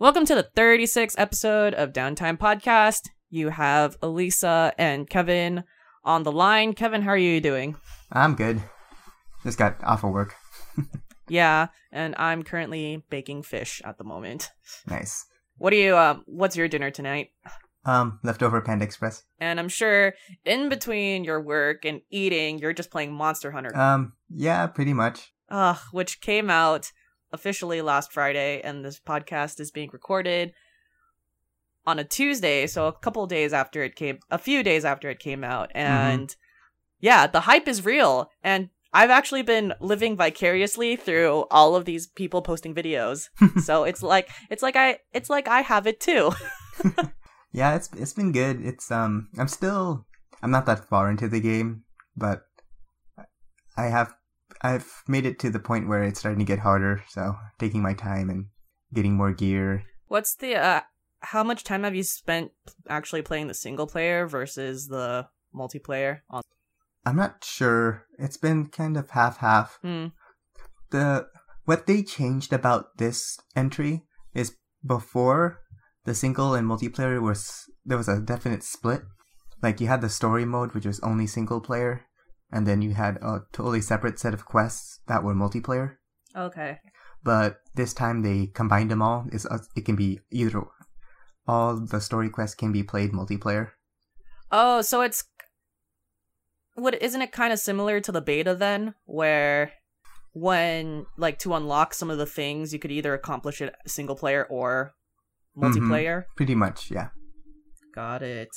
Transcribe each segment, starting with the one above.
Welcome to the 36th episode of Downtime Podcast. You have Elisa and Kevin on the line. Kevin, how are you doing? I'm good. Just got off of work. Yeah, and I'm currently baking fish at the moment. Nice. What do you um what's your dinner tonight? Um, leftover Panda Express. And I'm sure in between your work and eating, you're just playing Monster Hunter. Um, yeah, pretty much. Ugh, which came out officially last Friday, and this podcast is being recorded on a Tuesday, so a couple days after it came, a few days after it came out, and yeah, the hype is real, and I've actually been living vicariously through all of these people posting videos, so it's like it's like I it's like I have it too. Yeah, it's it's been good. It's um, I'm still I'm not that far into the game, but I have I've made it to the point where it's starting to get harder. So taking my time and getting more gear. What's the uh, how much time have you spent actually playing the single player versus the multiplayer? On- I'm not sure. It's been kind of half half. hmm. the what they changed about this entry is before the single and multiplayer was there was a definite split. Like you had the story mode, which was only single player, and then you had a totally separate set of quests that were multiplayer. Okay. But this time they combined them all. It's, uh, it can be either all the story quests can be played multiplayer. Oh, so it's what isn't it kind of similar to the beta then, where when like to unlock some of the things you could either accomplish it single player or multiplayer. Pretty much, yeah. Got it.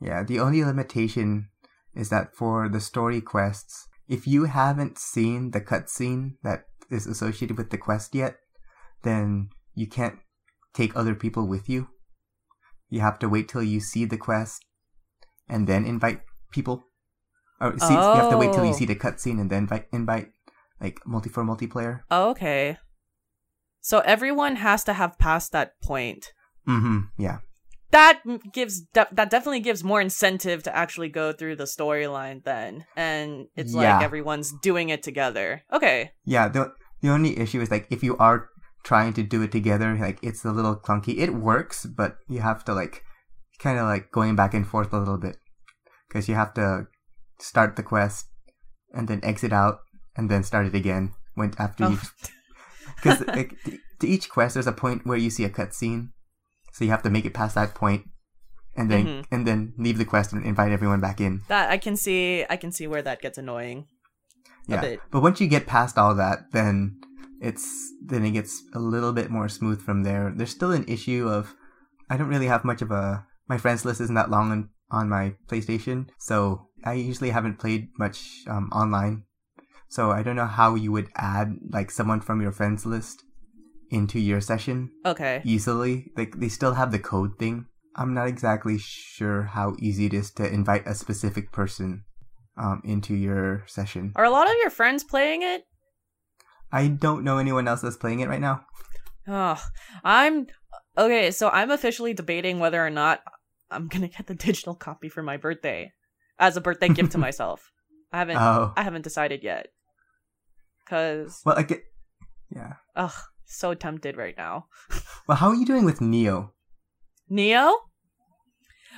Yeah, the only limitation is that for the story quests, if you haven't seen the cutscene that is associated with the quest yet, then you can't take other people with you. You have to wait till you see the quest and then invite people. Or see, you have to wait till you Oh. see the cutscene and then invite, invite like multi for multiplayer. Oh, okay. So everyone has to have passed that point. Mm-hmm. Yeah. That gives de- that definitely gives more incentive to actually go through the storyline then, and it's like everyone's doing it together. Okay. Yeah, the the only issue is like if you are trying to do it together, like it's a little clunky. It works, but you have to like kind of like going back and forth a little bit because you have to start the quest and then exit out and then start it again when after oh. you Oh. because like, to each quest there's a point where you see a cutscene, so you have to make it past that point and then Mhm. and then leave the quest and invite everyone back in. That I can see. I can see where that gets annoying. Yeah but once you get past all that then it's then it gets a little bit more smooth from there there's still an issue of i don't really have much of a my friends list isn't that long on, on my playstation so i usually haven't played much um, online so i don't know how you would add like someone from your friends list into your session Okay. easily like they still have the code thing i'm not exactly sure how easy it is to invite a specific person um, into your session Are a lot of your friends playing it? I don't know anyone else that's playing it right now. Oh, I'm okay. So I'm officially debating whether or not I'm gonna get the digital copy for my birthday as a birthday gift to myself. I haven't. Oh, I haven't decided yet. Cause well, I get. Yeah. ugh, so tempted right now. Well, how are you doing with Nioh? Nioh.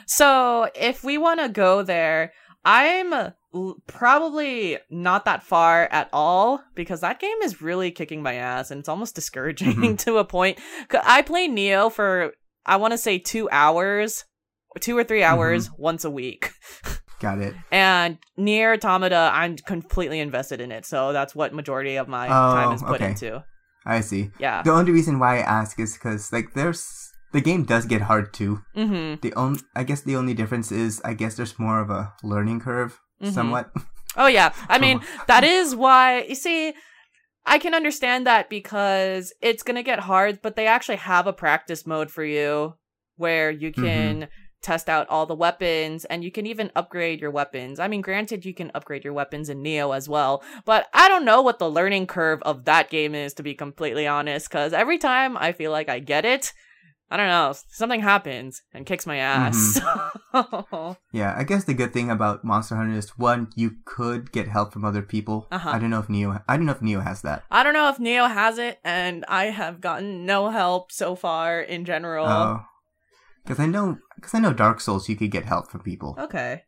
So if we want to go there, I'm l- probably not that far at all because that game is really kicking my ass and it's almost discouraging Mhm. to a point. I play Nioh for I want to say two hours, two or three hours once a week. Got it. And Nier Automata, I'm completely invested in it, so that's what majority of my Oh, time is put okay. into. I see. Yeah. The only reason why I ask is because like there's the game does get hard too. Mm-hmm. The only I guess the only difference is I guess there's more of a learning curve Mhm. somewhat. Oh yeah. I mean, that is why you see I can understand that because it's going to get hard, but they actually have a practice mode for you where you Mm-hmm. Test out all the weapons and you can even upgrade your weapons. I mean, granted you can upgrade your weapons in Nioh as well, but I don't know what the learning curve of that game is to be completely honest cuz every time I feel like I get it, I don't know, something happens and kicks my ass. Mm-hmm. Yeah, I guess the good thing about Monster Hunter is one, you could get help from other people. Uh-huh. I don't know if Nioh. I don't know if Nioh has that. I don't know if Nioh has it, and I have gotten no help so far in general. Oh, because I know, because I know Dark Souls, you could get help from people. Okay.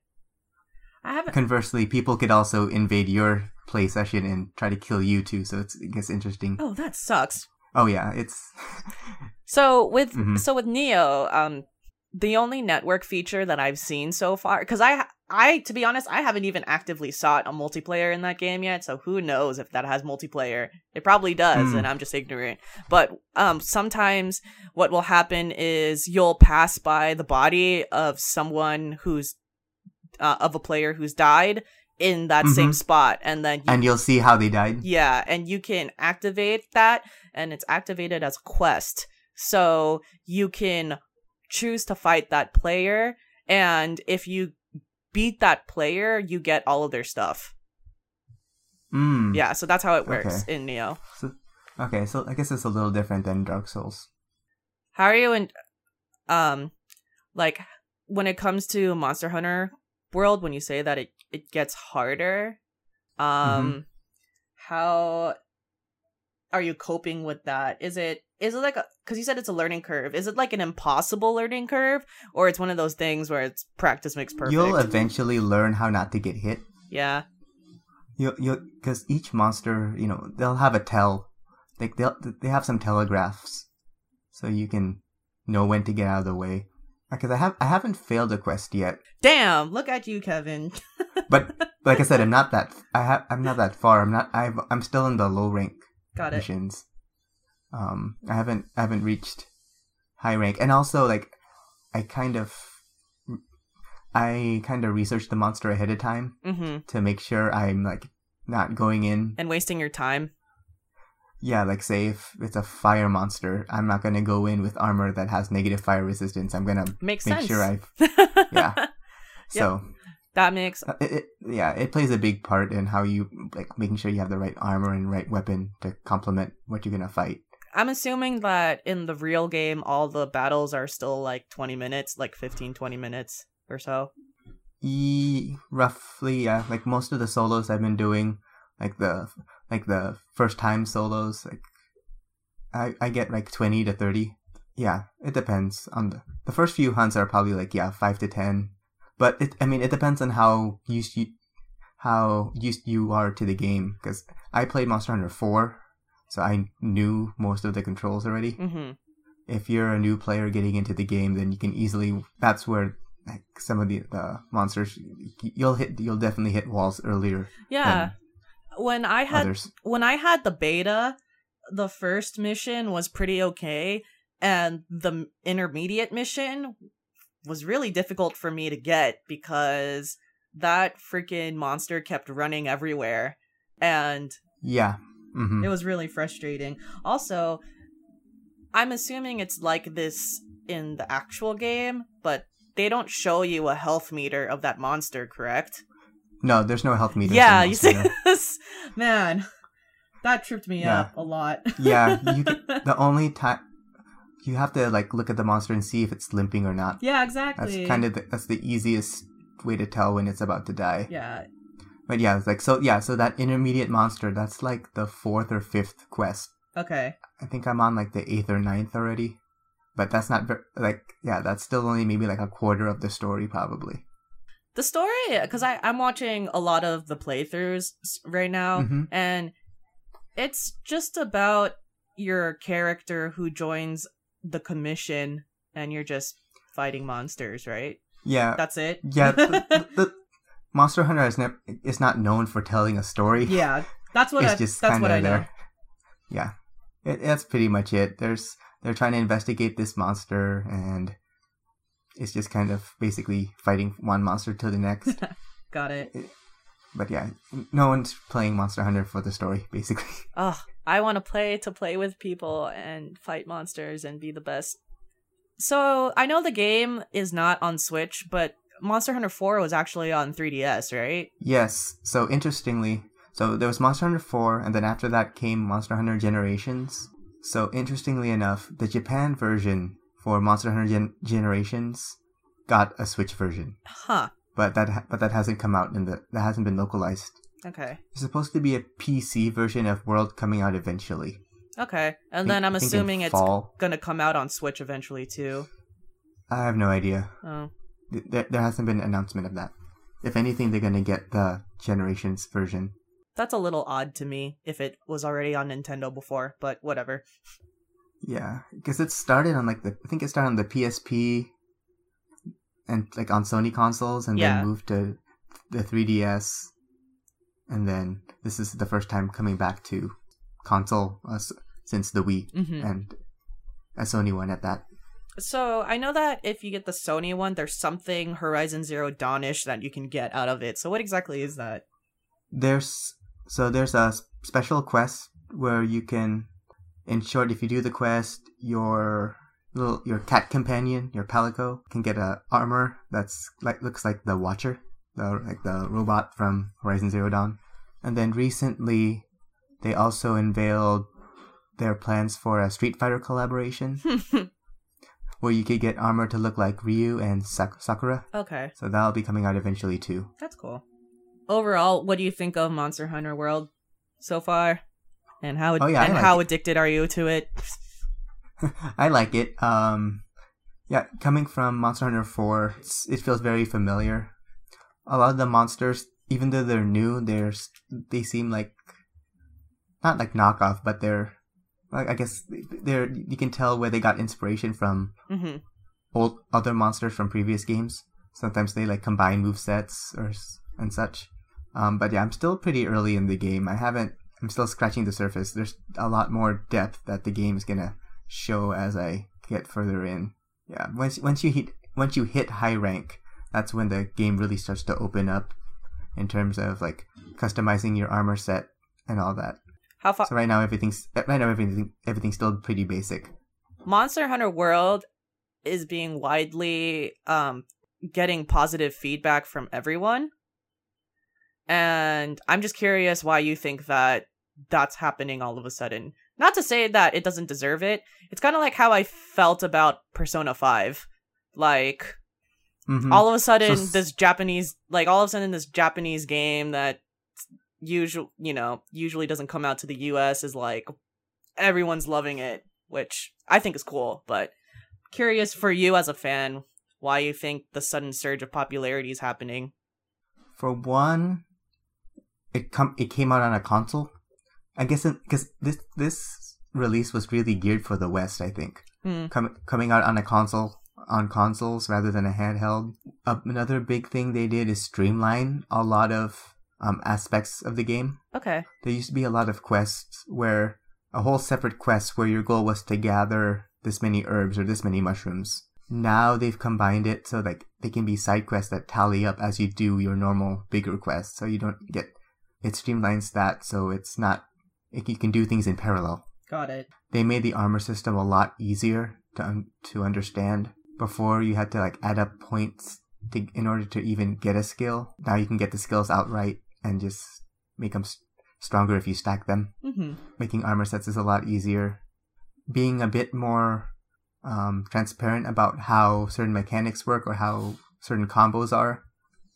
I haven't. Conversely, people could also invade your play session and try to kill you too. So it's, it gets interesting. Oh, that sucks. Oh yeah, it's So with Mhm. so with Nioh, um, the only network feature that I've seen so far, because I I to be honest, I haven't even actively sought a multiplayer in that game yet. So who knows if that has multiplayer? It probably does, Mm. and I'm just ignorant. But um, sometimes what will happen is you'll pass by the body of someone who's uh, of a player who's died in that same Mhm. spot, and then you and you'll see how they died. yeah, and you can activate that, and it's activated as a quest. So you can choose to fight that player, and if you beat that player, you get all of their stuff. Mm. Yeah, so that's how it works Okay. in Nioh. So, okay, so I guess it's a little different than Dark Souls. How are you in, um, like when it comes to Monster Hunter World? When you say that it it gets harder, um, how are you coping with that? Is it is it like a because you said it's a learning curve? Is it like an impossible learning curve, or it's one of those things where it's practice makes perfect? You'll eventually learn how not to get hit. yeah, You you because each monster, you know, they'll have a tell. Like they'll they have some telegraphs, so you can know when to get out of the way. Uh, because I have I haven't failed a quest yet, damn! Look at you, Kevin. but like I said, I'm not that I have I'm not that far. I'm not I've I'm still in the low rank Got it. missions. Um, I haven't I haven't reached high rank, and also like I kind of I kind of researched the monster ahead of time Mm-hmm. to make sure I'm like not going in. And wasting your time. Yeah, like say if it's a fire monster, I'm not gonna go in with armor that has negative fire resistance. I'm gonna Makes make sense. sure I've yeah. So that makes uh, it, it, yeah, it plays a big part in how you like making sure you have the right armor and right weapon to complement what you're gonna fight. I'm assuming that in the real game, all the battles are still like 20 minutes, like 15, 20 minutes or so. E roughly, yeah. Like most of the solos I've been doing, like the like the first time solos, like I I get like twenty to thirty. Yeah, it depends on the the first few hunts are probably like yeah five to ten, but it I mean it depends on how used you how used you are to the game because I played Monster Hunter four, so I knew most of the controls already Mm-hmm. if you're a new player getting into the game, then you can easily. That's where like some of the the monsters you'll hit. You'll definitely hit walls earlier Yeah. When I had others. when I had the beta, the first mission was pretty okay, and the intermediate mission was really difficult for me to get because that freaking monster kept running everywhere, and Yeah. Hmm it was really frustrating. Also, I'm assuming it's like this in the actual game, but they don't show you a health meter of that monster, correct? No, there's no health meter. yeah, you see this? Man, that tripped me Yeah. up a lot. Yeah, you can- The only time you have to like look at the monster and see if it's limping or not. yeah, exactly. That's kind of the, that's the easiest way to tell when it's about to die. Yeah. But yeah, it's like so. Yeah, so that intermediate monster, that's like the fourth or fifth quest. Okay. I think I'm on like the eighth or ninth already. But that's not ver- like yeah, that's still only maybe like a quarter of the story probably. The story, because I I'm watching a lot of the playthroughs right now, Mhm. and it's just about your character who joins the commission, and you're just fighting monsters, right? Yeah, That's it. yeah. the, the Monster Hunter is never is not known for telling a story. yeah, that's what it's I. just that's kind what I of know. there. Yeah, it, that's pretty much it. There's they're trying to investigate this monster, and it's just kind of basically fighting one monster to the next. Got it. but yeah, no one's playing Monster Hunter for the story, basically. Oh, I want to play to play with people and fight monsters and be the best. So I know the game is not on Switch, but Monster Hunter 4 was actually on 3DS, right? Yes. So interestingly, so there was Monster Hunter 4, and then after that came Monster Hunter Generations. So interestingly enough, the Japan version for Monster Hunter Gen- Generations got a Switch version, Huh. but that ha- but that hasn't come out in the that hasn't been localized. Okay. There's supposed to be a PC version of World coming out eventually. Okay. And then I'm I think in assuming it's fall. gonna come out on Switch eventually too. I have no idea. Oh. Th- There, there hasn't been an announcement of that. If anything, they're gonna get the Generations version. That's a little odd to me if it was already on Nintendo before, but whatever. Yeah, because it started on like the I think it started on the PSP and like on Sony consoles, and Yeah. then moved to the 3DS, and then this is the first time coming back to console uh, since the Wii hmm and a Sony one at that. So I know that if you get the Sony one, there's something Horizon Zero Dawnish that you can get out of it. So what exactly is that? There's so there's a special quest where you can, in short, if you do the quest, your little your cat companion, your palico, can get a armor that's like looks like the Watcher, the like the robot from Horizon Zero Dawn. And then recently, they also unveiled their plans for a Street Fighter collaboration where you could get armor to look like Ryu and Sak- Sakura. okay, So that'll be coming out eventually too. that's cool. Overall, what do you think of Monster Hunter World so far? And how Oh, yeah, and like how it. addicted are you to it? I like it. Um, yeah, coming from Monster Hunter 4, it's, it feels very familiar. A lot of the monsters, even though they're new, they're they seem like not like knockoff, but they're I guess they're you can tell where they got inspiration from hmm old other monsters from previous games. Sometimes they like combine move sets or and such. Um, but yeah, I'm still pretty early in the game. I haven't. I'm still scratching the surface. There's a lot more depth that the game is gonna show as I get further in. Yeah, once once you hit once you hit high rank, that's when the game really starts to open up in terms of like customizing your armor set and all that. How far? So right now everything's right now everything everything's still pretty basic. Monster Hunter World is being widely um getting positive feedback from everyone. And I'm just curious why you think that that's happening all of a sudden. Not to say that it doesn't deserve it. It's kind of like how I felt about Persona 5. Like Mhm. all of a sudden So this Japanese like all of a sudden this Japanese game that usual you know usually doesn't come out to the US is like everyone's loving it, which I think is cool, but curious for you as a fan why you think the sudden surge of popularity is happening. For one, it come it came out on a console. I guess because this this release was really geared for the West. I think Hmm. Com- coming out on a console on consoles rather than a handheld. Uh, another big thing they did is streamline a lot of um, aspects of the game. Okay. There used to be a lot of quests where a whole separate quest where your goal was to gather this many herbs or this many mushrooms. Now they've combined it so like they can be side quests that tally up as you do your normal bigger quests. So you don't get it streamlines that so it's not it, you can do things in parallel. Got it. They made the armor system a lot easier to un- to understand. Before you had to like add up points to in order to even get a skill. Now you can get the skills outright and just make them stronger if you stack them. Mhm. Making armor sets is a lot easier. Being a bit more um, transparent about how certain mechanics work or how certain combos are,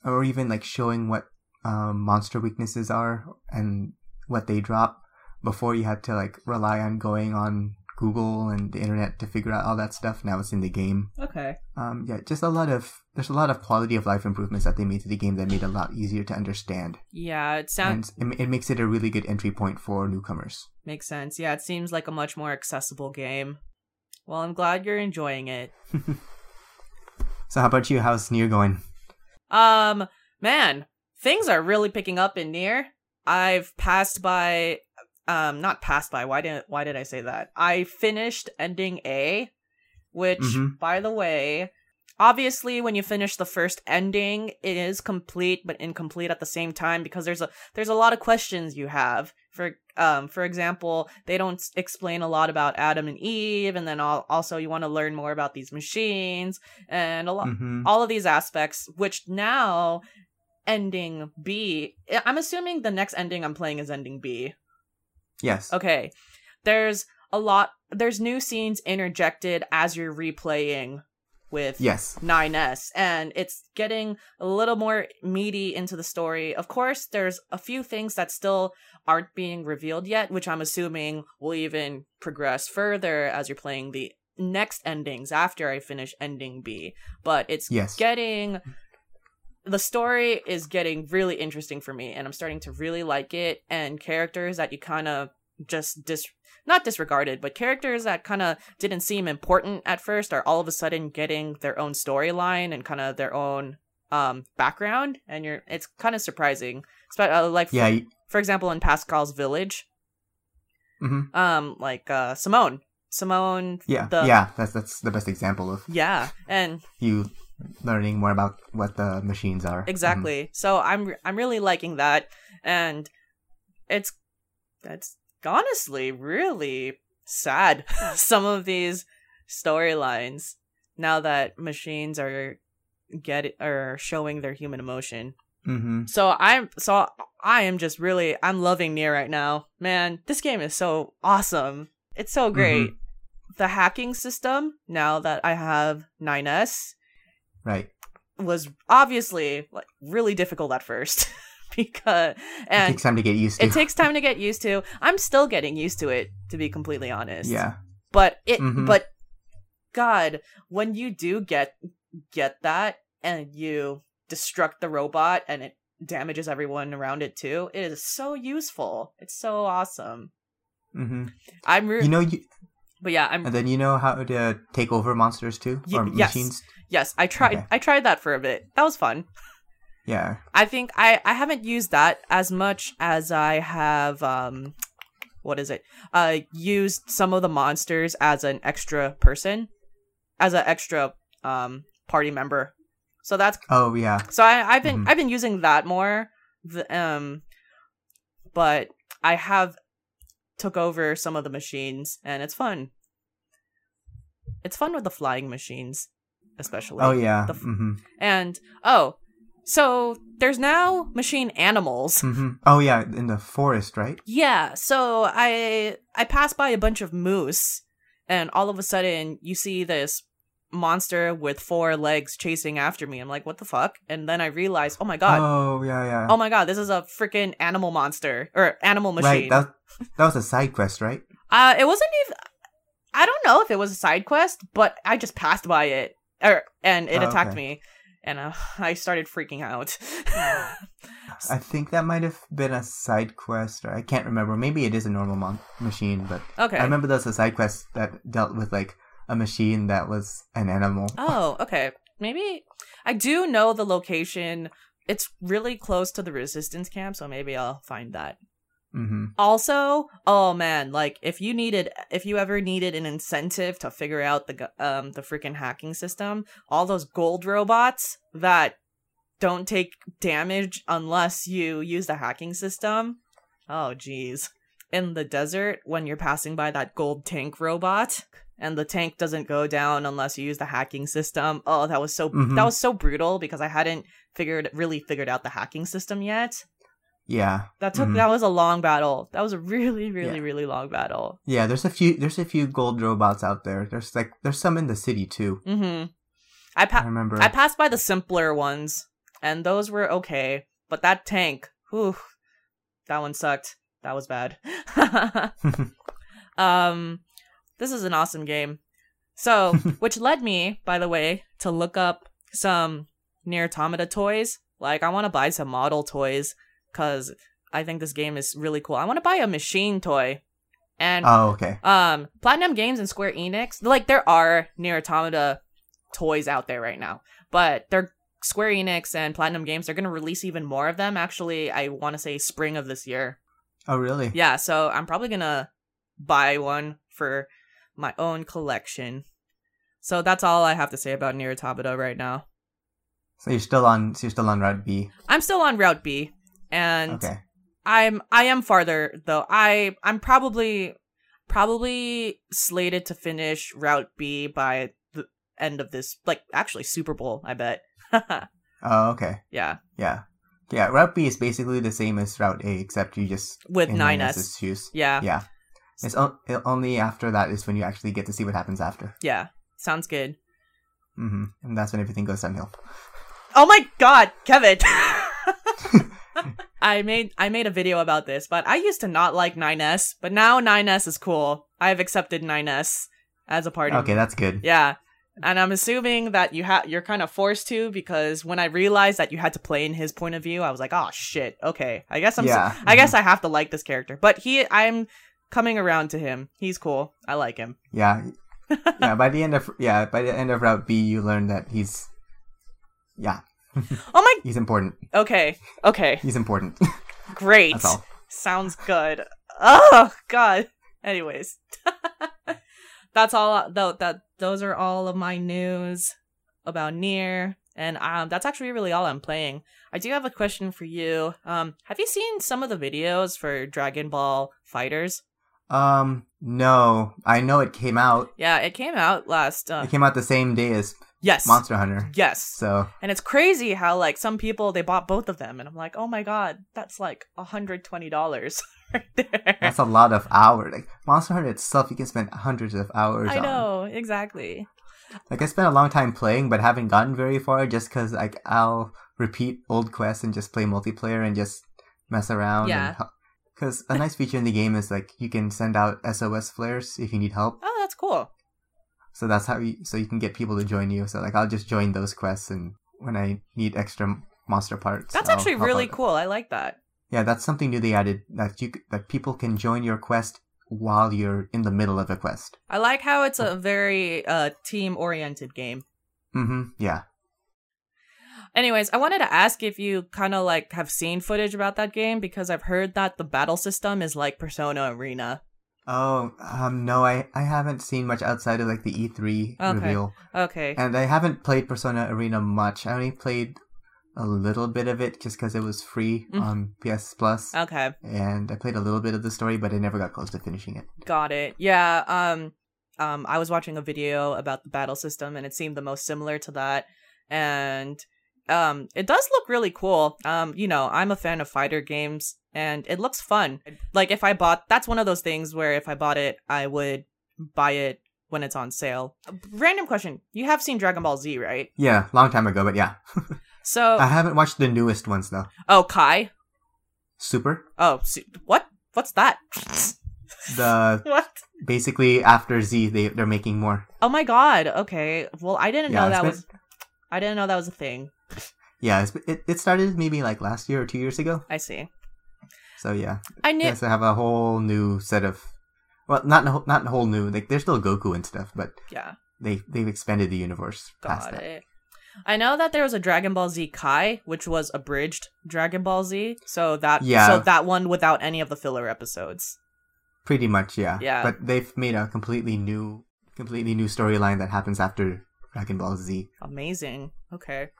or even like showing what um, monster weaknesses are and what they drop before you had to like rely on going on Google and the internet to figure out all that stuff. Now it's in the game. Okay. Um, yeah, just a lot of there's a lot of quality of life improvements that they made to the game that made it a lot easier to understand, Yeah, it sounds and it, it makes it a really good entry point for newcomers. makes sense. Yeah, it seems like a much more accessible game. Well, I'm glad you're enjoying it. So how about you? How's Nier going? Um, man, things are really picking up in Nier. I've passed by, um, not passed by. Why didn't why did I say that? I finished ending A, which, Mhm. by the way, obviously when you finish the first ending, it is complete but incomplete at the same time because there's a there's a lot of questions you have. For um, for example, they don't explain a lot about Adam and Eve, and then al- also you want to learn more about these machines and a lot hmm all of these aspects, which now ending B, I'm assuming the next ending I'm playing is ending B. Yes. Okay. There's a lot there's new scenes interjected as you're replaying with Yes. 9S and it's getting a little more meaty into the story. Of course, there's a few things that still aren't being revealed yet, which I'm assuming will even progress further as you're playing the next endings after I finish ending B. But it's Yes. getting the story is getting really interesting for me and I'm starting to really like it and characters that you kind of just dis not disregarded, but characters that kind of didn't seem important at first are all of a sudden getting their own storyline and kind of their own um background and you're it's kind of surprising. Uh, like Yeah. for, for example in Pascal's village, mhm. um like uh Simone, Simone Yeah. the yeah. That's that's the best example of yeah, and you learning more about what the machines are. Mhm. Exactly. So I'm I'm really liking that, and it's it's honestly really sad. Some of these storylines now that machines are get are showing their human emotion. Mhm. So I'm so I am just really I'm loving Nier right now. Man, this game is so awesome. It's so great. The hacking system now that I have 9S Right. was obviously like really difficult at first because it takes time to get used to. it takes time to get used to. I'm still getting used to it to be completely honest. yeah. But it Mhm. but god, when you do get get that and you destruct the robot and it damages everyone around it too, it is so useful. It's so awesome. Mm-hmm. I'm re- You know you, but yeah, I'm and then you know how to take over monsters too, or yes. machines. yes, I tried Okay. I tried that for a bit. That was fun. Yeah. I think I I haven't used that as much as I have um what is it? Uh used some of the monsters as an extra person as an extra um party member. So that's Oh yeah. so I I've been Mhm. I've been using that more the, um but I have took over some of the machines and it's fun. It's fun with the flying machines especially. Oh yeah. f- hmm And oh, so there's now machine animals. hmm Oh yeah, in the forest, right? Yeah, so I I passed by a bunch of moose and all of a sudden you see this monster with four legs chasing after me. I'm like, "What the fuck?" And then I realized, "Oh my god. Oh yeah, yeah. Oh my god, this is a freaking animal monster or animal machine." right. That that was a side quest, right? Uh, it wasn't even. I don't know if it was a side quest, but I just passed by it, or and it Oh, attacked okay. me, and uh, I started freaking out. I think that might have been a side quest, or I can't remember. Maybe it is a normal mon- machine, but okay. I remember there was a side quest that dealt with like a machine that was an animal. Oh, okay. Maybe I do know the location. It's really close to the resistance camp, so maybe I'll find that. hmm Also, oh man, like if you needed if you ever needed an incentive to figure out the um the freaking hacking system, all those gold robots that don't take damage unless you use the hacking system. Oh geez, In the desert when you're passing by that gold tank robot and the tank doesn't go down unless you use the hacking system. Oh, that was so Mhm. that was so brutal because I hadn't figured really figured out the hacking system yet. Yeah, That took Mhm. that was a long battle. That was a really, really, Yeah. really long battle. yeah. There's a few. There's a few gold robots out there. There's like there's some in the city too. Mm-hmm. I I remember. I passed by the simpler ones, and those were okay. But that tank, whew, that one sucked. That was bad. um, this is an awesome game. So, which led me, by the way, to look up some Nier Automata toys. Like, I want to buy some model toys because I think this game is really cool. I want to buy a machine toy, and oh, okay. um platinum games and square enix like there are nier automata toys out there right now but they're square enix and platinum games they're going to release even more of them actually i want to say spring of this year Oh, really? yeah so i'm probably going to buy one for my own collection so that's all i have to say about nier automata right now So you're still on. So you're still on Route B. i'm still on route b and Okay. I'm I am farther though. I I'm probably probably slated to finish Route B by the end of this like actually Super Bowl, I bet. Oh, okay. yeah. Yeah. Yeah. Route B is basically the same as Route A, except you just With in 9S. 9S's shoes. Yeah. Yeah. It's o- only after that is when you actually get to see what happens after. Yeah, sounds good. Mm-hmm. And that's when everything goes downhill. Oh my god, Kevin. I made I made a video about this, but I used to not like 9S, but now 9S is cool. I've accepted 9S as a part of Okay, that's good. Yeah. And I'm assuming that you ha- you're kind of forced to because when I realized that you had to play in his point of view, I was like, "Oh shit. Okay. I guess I'm yeah. I guess I have to like this character." But he I'm coming around to him. He's cool. I like him. Yeah. yeah. By the end of yeah, by the end of Route B, you learn that he's yeah, Oh my he's important. Okay. Okay. He's important. Great. That's all. Sounds good. Oh god. Anyways, that's all. Though that those are all of my news about Nier, and um, that's actually really all I'm playing. I do have a question for you. Um, have you seen some of the videos for Dragon Ball FighterZ? Um, no, I know it came out. Yeah, it came out last. Uh, It came out the same day as yes. Monster Hunter. Yes. So And it's crazy how like some people they bought both of them, and I'm like, oh my god, that's like hundred twenty dollars right there. that's a lot of hours. Like Monster Hunter itself, you can spend hundreds of hours. I on. know exactly. Like I spent a long time playing, but haven't gotten very far just because like I'll repeat old quests and just play multiplayer and just mess around. Yeah. Because a nice feature in the game is like you can send out SOS flares if you need help. Oh, that's cool. So that's how you so you can get people to join you. So like I'll just join those quests and when I need extra monster parts. That's I'll actually really out. cool. I like that. Yeah, that's something new they added that you that people can join your quest while you're in the middle of a quest. I like how it's a very uh, team oriented game. Mm-hmm. Yeah. Anyways, I wanted to ask if you kind of like have seen footage about that game because I've heard that the battle system is like Persona Arena. Oh, um, no, I, I haven't seen much outside of like the E3 Okay. reveal, Okay. and I haven't played Persona Arena much. I only played a little bit of it just because it was free Mm. on PS Plus, Okay. and I played a little bit of the story, but I never got close to finishing it. Got it. Yeah. Um. Um. I was watching a video about the battle system, and it seemed the most similar to that. And um, it does look really cool. Um, you know, I'm a fan of fighter games, and it looks fun. Like if I bought, that's one of those things where if I bought it, I would buy it when it's on sale. Random question: You have seen Dragon Ball Z, right? Yeah, long time ago, but yeah, So, I haven't watched the newest ones though. oh Kai. Super, Oh, su- what? What's that? the what? basically after Z, they they're making more. Oh my god. Okay. Well, I didn't Yeah, know that been- was. I didn't know that was a thing. Yeah, it's, it it started maybe like last year or two years ago. I see. So yeah, I knew. yes, I have a whole new set of. Well, not a whole- not a whole new. Like there's still Goku and stuff, but Yeah. they they've expanded the universe past Got that. it. I know that there was a Dragon Ball Z Kai, which was abridged Dragon Ball Z. So that Yeah. so that one without any of the filler episodes. Pretty much, yeah. Yeah. But they've made a completely new, completely new storyline that happens after Dragon Ball Z. Amazing. Okay.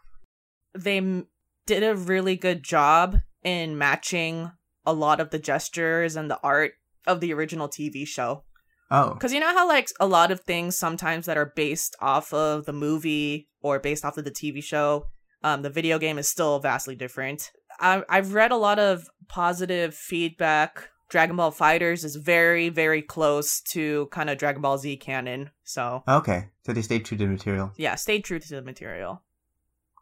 They m- did a really good job in matching a lot of the gestures and the art of the original TV show. Oh, Because you know how, like, a lot of things sometimes that are based off of the movie or based off of the TV show, um, the video game is still vastly different. I- I've read a lot of positive feedback. Dragon Ball FighterZ is very, very close to kind of Dragon Ball Z canon. So, okay. So they stayed true to the material. yeah, stay true to the material.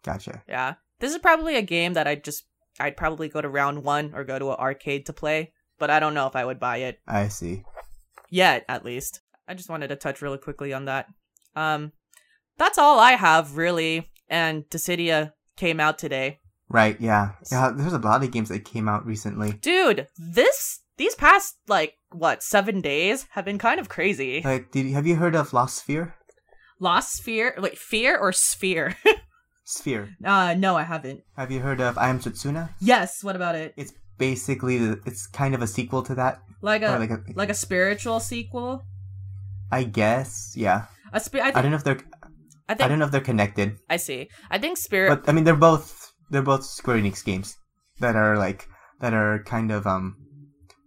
Gotcha. Yeah. This is probably a game that I'd just, I'd probably go to round one or go to an arcade to play, but I don't know if I would buy it. I see. yet at least i just wanted to touch really quickly on that um that's all i have really and Dissidia came out today Right. Yeah. Yeah. There's a lot of games that came out recently. dude this these past like what seven days have been kind of crazy Like, did you, have you heard of Lost Sphear? lost sphere wait fear or sphere Sphere. uh no i haven't Have you heard of I Am Setsuna? yes what about it It's basically it's kind of a sequel to that. like a like a like a spiritual sequel I guess. Yeah. a spi- I I don't know if they're I think, I don't know if they're connected. I see i think spirit But I mean, they're both they're both Square Enix games that are like that are kind of um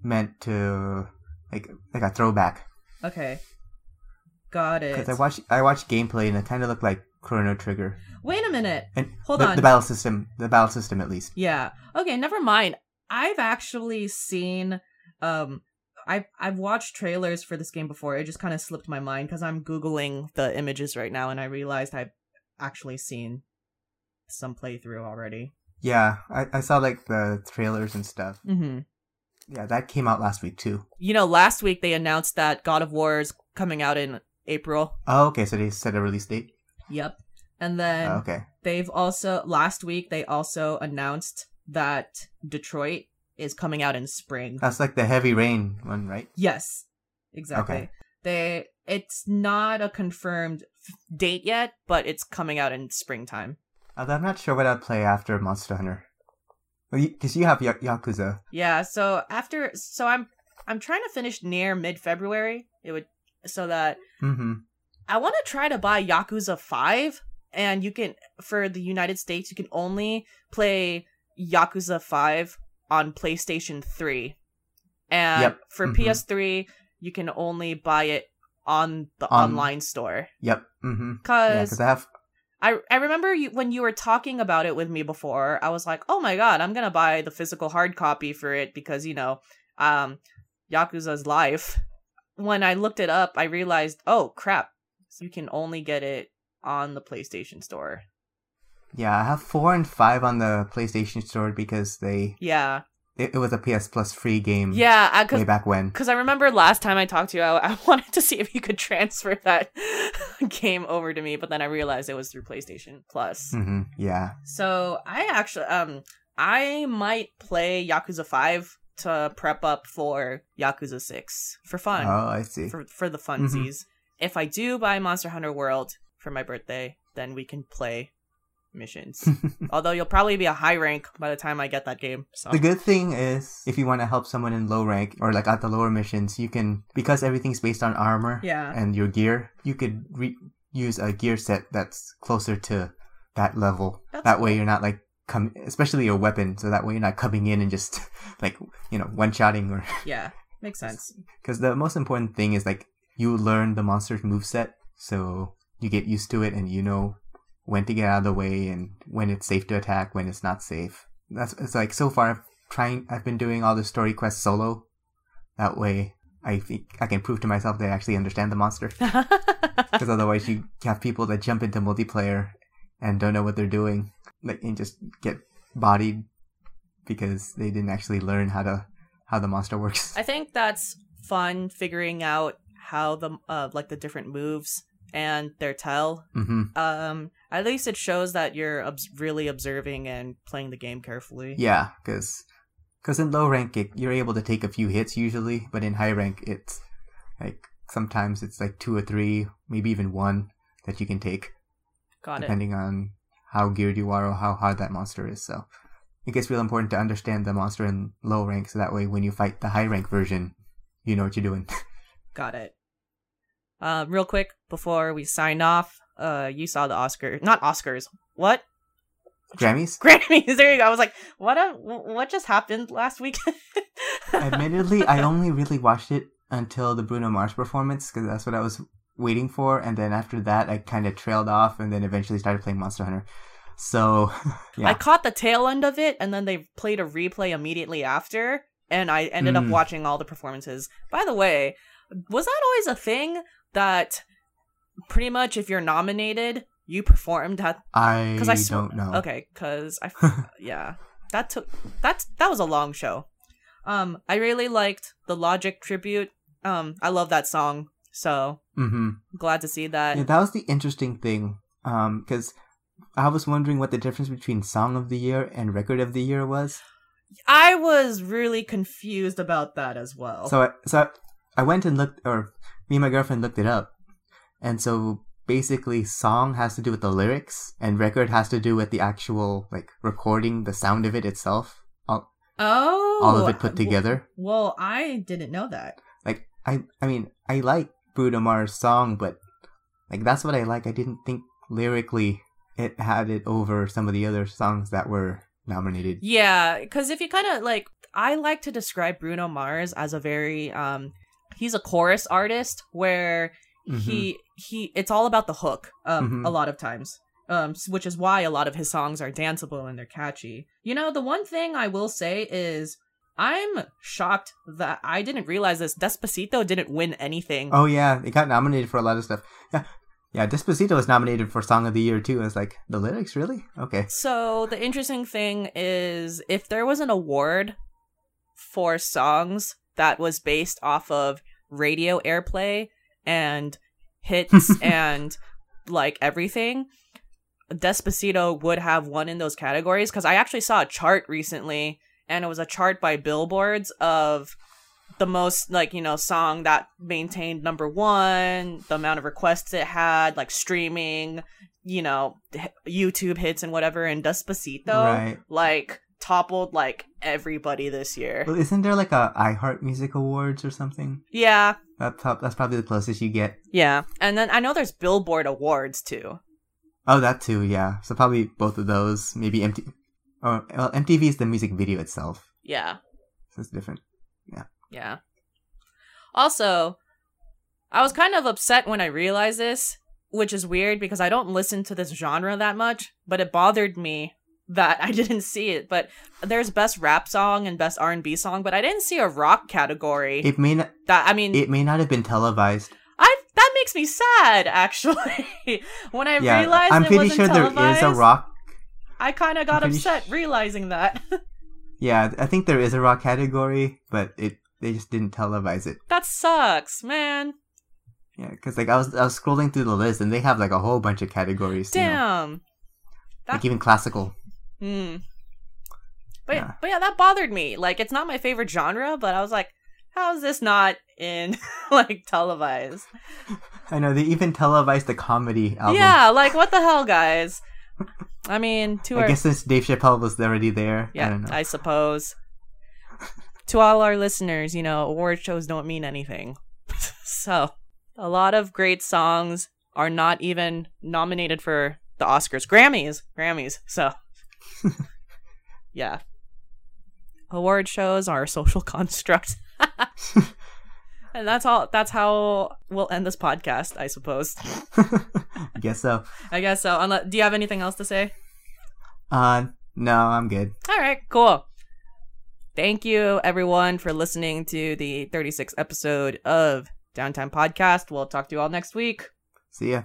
meant to like like a throwback. okay got it Because I watched I watched gameplay and it kind of looked like Chrono Trigger wait a minute and Hold the, on. the battle system the battle system at least. Yeah. Okay, never mind. I've actually seen um I've I've watched trailers for this game before. It just kind of slipped my mind because I'm googling the images right now, and I realized I've actually seen some playthrough already. Yeah, I, I saw like the trailers and stuff. Mm-hmm. Yeah, that came out last week too. You know, last week they announced that God of War is coming out in April. Oh, okay, so they set a release date. Yep. And then Oh, okay. they've also last week they also announced that Detroit is coming out in spring. That's like the heavy rain one, right? Yes, exactly. Okay. They it's not a confirmed date yet, but it's coming out in springtime. Although I'm not sure what I'd play after Monster Hunter. Because you, have Ya- Yakuza. Yeah, so after so I'm I'm trying to finish Nier mid-February. It would so that Mm-hmm. I want to try to buy Yakuza 5 and you can for the United States you can only play Yakuza 5 on PlayStation 3. And Yep. for Mhm. PS3 you can only buy it on the On- online store. Yep. Mm-hmm. Cuz because I have. I I remember you when you were talking about it with me before. I was like, "Oh my god, I'm gonna buy the physical hard copy for it because you know, um, Yakuza's life." When I looked it up, I realized, oh crap, you can only get it on the PlayStation Store. Yeah, I have four and five on the PlayStation Store because they Yeah, it, it was a PS Plus free game. yeah, I, Way back when. because I remember last time I talked to you, I, I wanted to see if you could transfer that game over to me, but then I realized it was through PlayStation Plus. Mm-hmm. Yeah. So I actually um I might play Yakuza 5 to prep up for Yakuza 6 for fun. Oh, I see. For for the funsies. If I do buy Monster Hunter World for my birthday, then we can play missions. Although you'll probably be a high rank by the time I get that game. So The good thing is, if you want to help someone in low rank or like at the lower missions, you can because everything's based on armor Yeah. and your gear. You could re- use a gear set that's closer to that level. That's that way, you're not like come, especially your weapon. So that way, you're not coming in and just like you know one shotting or Yeah. Makes sense. because the most important thing is like you learn the monster's moveset, so you get used to it and you know when to get out of the way and when it's safe to attack, when it's not safe. That's it's like so far I've trying I've been doing all the story quests solo. That way I think I can prove to myself that I actually understand the monster. Because otherwise you have people that jump into multiplayer and don't know what they're doing. Like and just get bodied because they didn't actually learn how to how the monster works. I think that's fun figuring out how the uh like the different moves and their tell. Hmm um at least it shows that you're obs- really observing and playing the game carefully. Yeah, because because in low rank it, you're able to take a few hits usually, but in high rank it's like sometimes it's like two or three, maybe even one that you can take, got it. Depending on how geared you are or how hard that monster is. So. It gets real important to understand the monster in low rank, so that way when you fight the high rank version, you know what you're doing. got it uh real quick before we sign off uh you saw the oscar not oscars what Grammys. grammys there you go i was like what a, what just happened last week Admittedly, I only really watched it until the Bruno Mars performance because that's what I was waiting for, and then after that, I kind of trailed off, and then eventually started playing Monster Hunter. So, yeah. I caught the tail end of it, and then they played a replay immediately after, and I ended up Mm. watching all the performances. By the way, was that always a thing that pretty much if you're nominated, you performed at? I, Because I sw- don't know. Okay, because I yeah, that took that that was a long show. Um, I really liked the Logic tribute. Um, I love that song, so Mm-hmm. glad to see that. Yeah, that was the interesting thing. Um, because I was wondering what the difference between Song of the Year and Record of the Year was. I was really confused about that as well. So, I, so I, went and looked, or me and my girlfriend looked it up, and so basically, song has to do with the lyrics, and record has to do with the actual like recording, the sound of it itself, all, oh, all of it put w- together. Well, I didn't know that. Like I, I mean, I like Bruno Mars' song, but like that's what I like. I didn't think lyrically it had it over some of the other songs that were nominated. Yeah, because if you kind of like, I like to describe Bruno Mars as a very um, he's a chorus artist where he he it's all about the hook um Mhm. a lot of times. Um, which is why a lot of his songs are danceable and they're catchy. You know, the one thing I will say is, I'm shocked that I didn't realize this. Despacito didn't win anything. Oh yeah, it got nominated for a lot of stuff. Yeah, yeah. Despacito was nominated for Song of the Year too. I was like, the lyrics really? Okay. So the interesting thing is, if there was an award for songs that was based off of radio airplay and hits and like everything, Despacito would have won in those categories. Because I actually saw a chart recently, and it was a chart by Billboards of the most like you know song that maintained number one, the amount of requests it had, like streaming, you know, YouTube hits and whatever. And Despacito, Right. like toppled like everybody this year. Well, isn't there like a iHeart Music Awards or something? Yeah, That's that's probably the closest you get. yeah. And then I know there's Billboard awards too. Oh, that too. Yeah. So probably both of those. Maybe MT. Oh, well, MTV is the music video itself, Yeah, so it's different. Yeah. Yeah. Also, I was kind of upset when I realized this, which is weird because I don't listen to this genre that much, but it bothered me that I didn't see it. But there's best rap song and best R&B song, but I didn't see a rock category. It may not. that I mean, It may not have been televised. I that makes me sad actually. when I yeah, realized I'm pretty sure there is a rock. I kind of got upset sh- realizing that. Yeah, I think there is a rock category, but it they just didn't televise it. that sucks, man. Yeah, because like I was I was scrolling through the list and they have like a whole bunch of categories. you know, Damn. like even classical. Hmm. But Yeah. but yeah, that bothered me. Like it's not my favorite genre, but I was like, how is this not in like televised? I know they even televised the comedy album. Yeah, like what the hell, guys? I mean, to I our guess since Dave Chappelle was already there. I yeah, don't know. I suppose. to all our listeners, you know, award shows don't mean anything. so, a lot of great songs are not even nominated for the Oscars, Grammys, Grammys. So, yeah. Award shows are a social construct. and that's all that's how we'll end this podcast, I suppose. I guess so. I guess so. Unless, do you have anything else to say? Uh, no, I'm good. All right, cool. Thank you, everyone, for listening to the 36th episode of Downtime Podcast. We'll talk to you all next week. See ya.